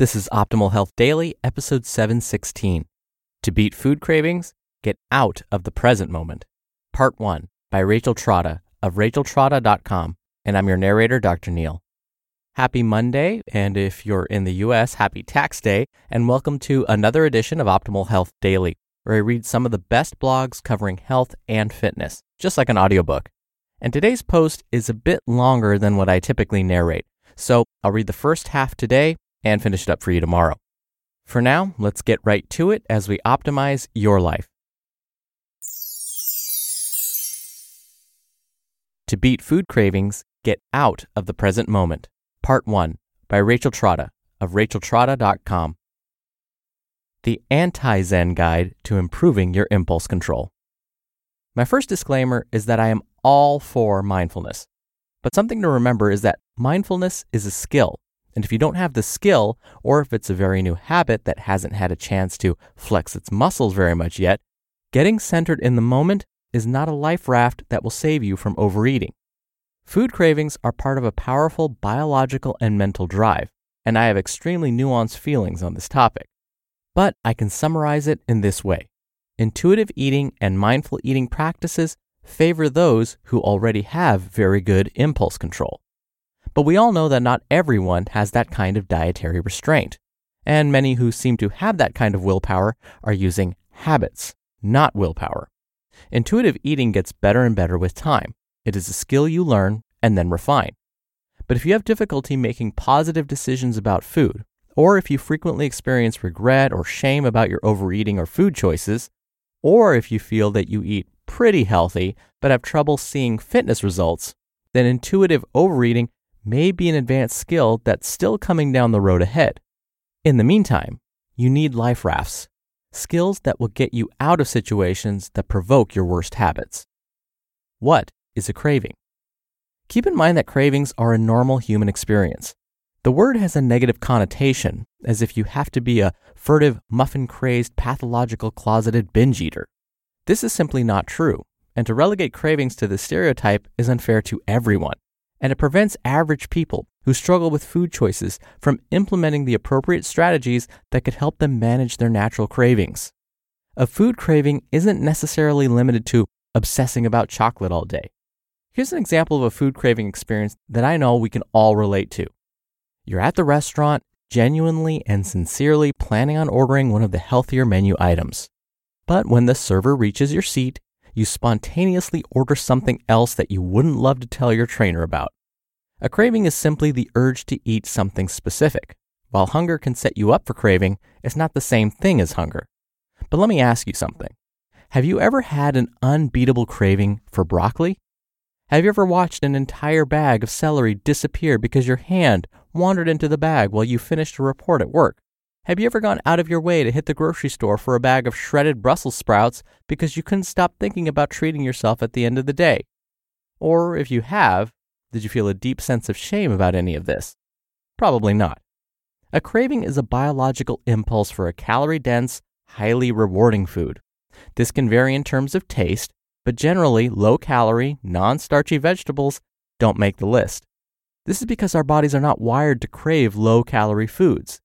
This is Optimal Health Daily, episode 716. To beat food cravings, get out of the present moment. Part 1 by Rachel Trotta of racheltrotta.com. And I'm your narrator, Dr. Neal. Happy Monday, and if you're in the US, happy tax day, and welcome to another edition of Optimal Health Daily, where I read some of the best blogs covering health and fitness, just like an audiobook. And today's post is a bit longer than what I typically narrate. So I'll read the first half today and finish it up for you tomorrow. For now, let's get right to it as we optimize your life. To beat food cravings, get out of the present moment. Part 1 by Rachel Trotta of racheltrotta.com. The Anti Zen Guide to Improving Your Impulse Control. My first disclaimer is that I am all for mindfulness. But something to remember is that mindfulness is a skill and if you don't have the skill, or if it's a very new habit that hasn't had a chance to flex its muscles very much yet, getting centered in the moment is not a life raft that will save you from overeating. Food cravings are part of a powerful biological and mental drive, and I have extremely nuanced feelings on this topic. But I can summarize it in this way intuitive eating and mindful eating practices favor those who already have very good impulse control. But we all know that not everyone has that kind of dietary restraint. And many who seem to have that kind of willpower are using habits, not willpower. Intuitive eating gets better and better with time. It is a skill you learn and then refine. But if you have difficulty making positive decisions about food, or if you frequently experience regret or shame about your overeating or food choices, or if you feel that you eat pretty healthy but have trouble seeing fitness results, then intuitive overeating may be an advanced skill that's still coming down the road ahead. In the meantime, you need life rafts, skills that will get you out of situations that provoke your worst habits. What is a craving? Keep in mind that cravings are a normal human experience. The word has a negative connotation, as if you have to be a furtive, muffin crazed, pathological, closeted binge eater. This is simply not true, and to relegate cravings to this stereotype is unfair to everyone and it prevents average people who struggle with food choices from implementing the appropriate strategies that could help them manage their natural cravings. A food craving isn't necessarily limited to obsessing about chocolate all day. Here's an example of a food craving experience that I know we can all relate to. You're at the restaurant, genuinely and sincerely planning on ordering one of the healthier menu items. But when the server reaches your seat, you spontaneously order something else that you wouldn't love to tell your trainer about. A craving is simply the urge to eat something specific. While hunger can set you up for craving, it's not the same thing as hunger. But let me ask you something. Have you ever had an unbeatable craving for broccoli? Have you ever watched an entire bag of celery disappear because your hand wandered into the bag while you finished a report at work? Have you ever gone out of your way to hit the grocery store for a bag of shredded Brussels sprouts because you couldn't stop thinking about treating yourself at the end of the day? Or if you have, did you feel a deep sense of shame about any of this? Probably not. A craving is a biological impulse for a calorie dense, highly rewarding food. This can vary in terms of taste, but generally, low calorie, non starchy vegetables don't make the list. This is because our bodies are not wired to crave low calorie foods.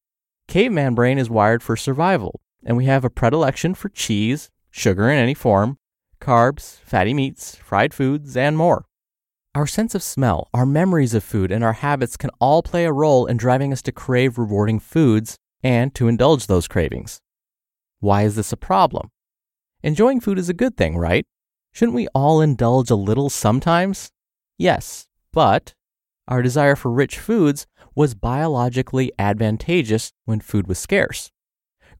Caveman brain is wired for survival, and we have a predilection for cheese, sugar in any form, carbs, fatty meats, fried foods, and more. Our sense of smell, our memories of food, and our habits can all play a role in driving us to crave rewarding foods and to indulge those cravings. Why is this a problem? Enjoying food is a good thing, right? Shouldn't we all indulge a little sometimes? Yes, but our desire for rich foods was biologically advantageous when food was scarce.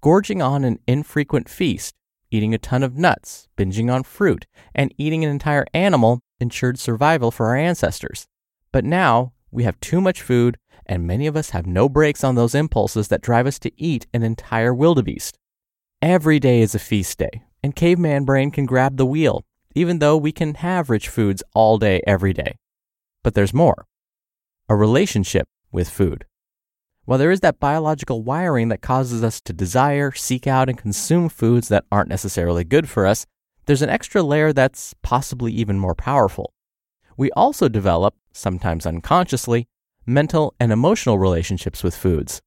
Gorging on an infrequent feast, eating a ton of nuts, binging on fruit, and eating an entire animal ensured survival for our ancestors. But now we have too much food, and many of us have no brakes on those impulses that drive us to eat an entire wildebeest. Every day is a feast day, and caveman brain can grab the wheel, even though we can have rich foods all day, every day. But there's more a relationship with food. While there is that biological wiring that causes us to desire, seek out, and consume foods that aren't necessarily good for us, there's an extra layer that's possibly even more powerful. We also develop, sometimes unconsciously, mental and emotional relationships with foods.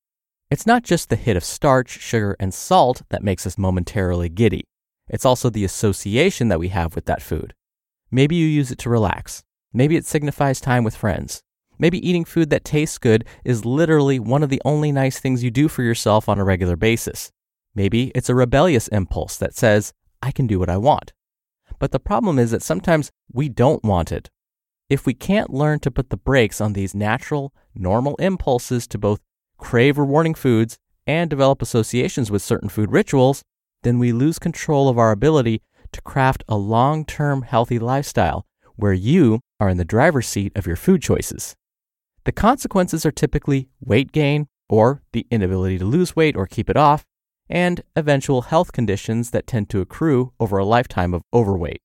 It's not just the hit of starch, sugar, and salt that makes us momentarily giddy. It's also the association that we have with that food. Maybe you use it to relax. Maybe it signifies time with friends. Maybe eating food that tastes good is literally one of the only nice things you do for yourself on a regular basis. Maybe it's a rebellious impulse that says, I can do what I want. But the problem is that sometimes we don't want it. If we can't learn to put the brakes on these natural, normal impulses to both crave rewarding foods and develop associations with certain food rituals, then we lose control of our ability to craft a long term healthy lifestyle where you are in the driver's seat of your food choices. The consequences are typically weight gain or the inability to lose weight or keep it off, and eventual health conditions that tend to accrue over a lifetime of overweight.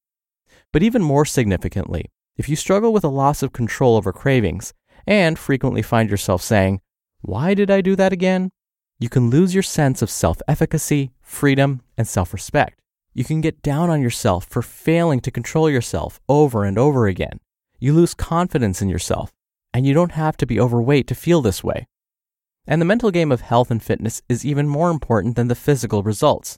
But even more significantly, if you struggle with a loss of control over cravings and frequently find yourself saying, Why did I do that again? You can lose your sense of self efficacy, freedom, and self respect. You can get down on yourself for failing to control yourself over and over again. You lose confidence in yourself and you don't have to be overweight to feel this way. And the mental game of health and fitness is even more important than the physical results.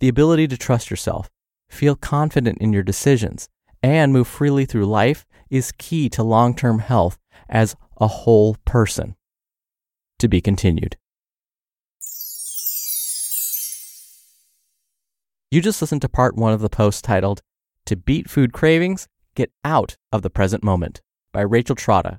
The ability to trust yourself, feel confident in your decisions, and move freely through life is key to long term health as a whole person. To be continued. You just listened to part one of the post titled, To Beat Food Cravings, Get Out of the Present Moment by Rachel Trotta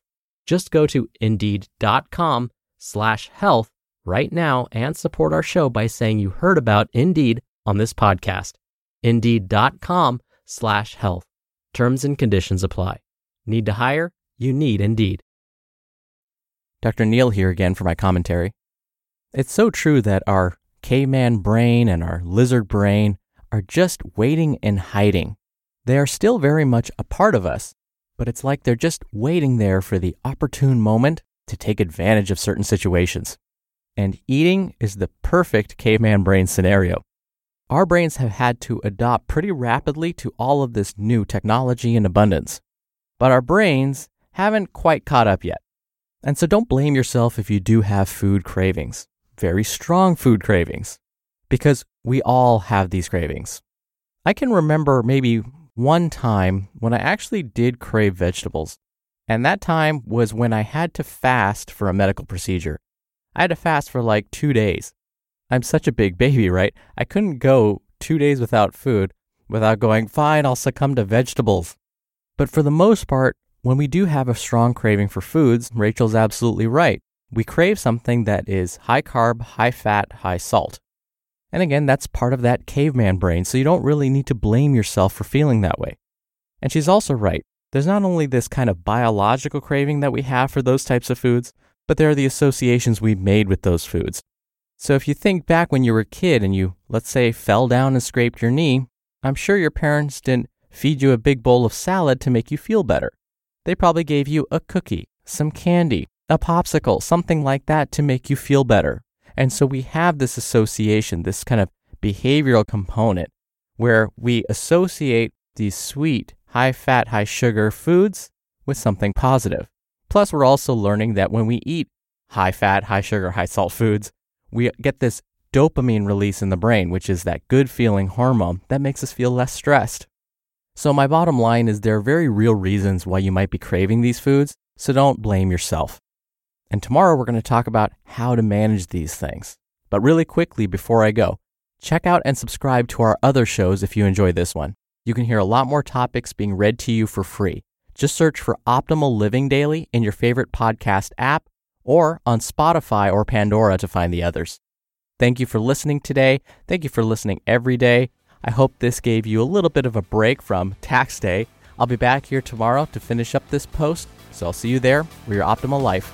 Just go to indeed.com slash health right now and support our show by saying you heard about Indeed on this podcast. Indeed.com slash health. Terms and conditions apply. Need to hire? You need Indeed. Dr. Neal here again for my commentary. It's so true that our caveman brain and our lizard brain are just waiting and hiding. They are still very much a part of us, but it's like they're just waiting there for the opportune moment to take advantage of certain situations. And eating is the perfect caveman brain scenario. Our brains have had to adopt pretty rapidly to all of this new technology and abundance. But our brains haven't quite caught up yet. And so don't blame yourself if you do have food cravings, very strong food cravings, because we all have these cravings. I can remember maybe one time when I actually did crave vegetables, and that time was when I had to fast for a medical procedure. I had to fast for like two days. I'm such a big baby, right? I couldn't go two days without food without going, fine, I'll succumb to vegetables. But for the most part, when we do have a strong craving for foods, Rachel's absolutely right. We crave something that is high carb, high fat, high salt. And again, that's part of that caveman brain, so you don't really need to blame yourself for feeling that way. And she's also right. There's not only this kind of biological craving that we have for those types of foods, but there are the associations we've made with those foods. So if you think back when you were a kid and you, let's say, fell down and scraped your knee, I'm sure your parents didn't feed you a big bowl of salad to make you feel better. They probably gave you a cookie, some candy, a popsicle, something like that to make you feel better. And so we have this association, this kind of behavioral component where we associate these sweet, high fat, high sugar foods with something positive. Plus, we're also learning that when we eat high fat, high sugar, high salt foods, we get this dopamine release in the brain, which is that good feeling hormone that makes us feel less stressed. So, my bottom line is there are very real reasons why you might be craving these foods, so don't blame yourself. And tomorrow we're going to talk about how to manage these things. But really quickly before I go, check out and subscribe to our other shows if you enjoy this one. You can hear a lot more topics being read to you for free. Just search for Optimal Living Daily in your favorite podcast app or on Spotify or Pandora to find the others. Thank you for listening today. Thank you for listening every day. I hope this gave you a little bit of a break from tax day. I'll be back here tomorrow to finish up this post, so I'll see you there where your optimal life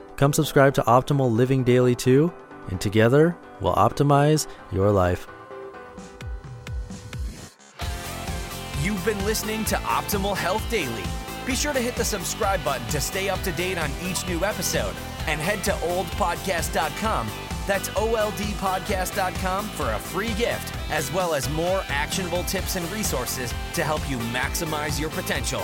come subscribe to Optimal Living Daily too, and together we'll optimize your life. You've been listening to Optimal Health Daily. Be sure to hit the subscribe button to stay up to date on each new episode and head to oldpodcast.com that's oldpodcast.com for a free gift, as well as more actionable tips and resources to help you maximize your potential.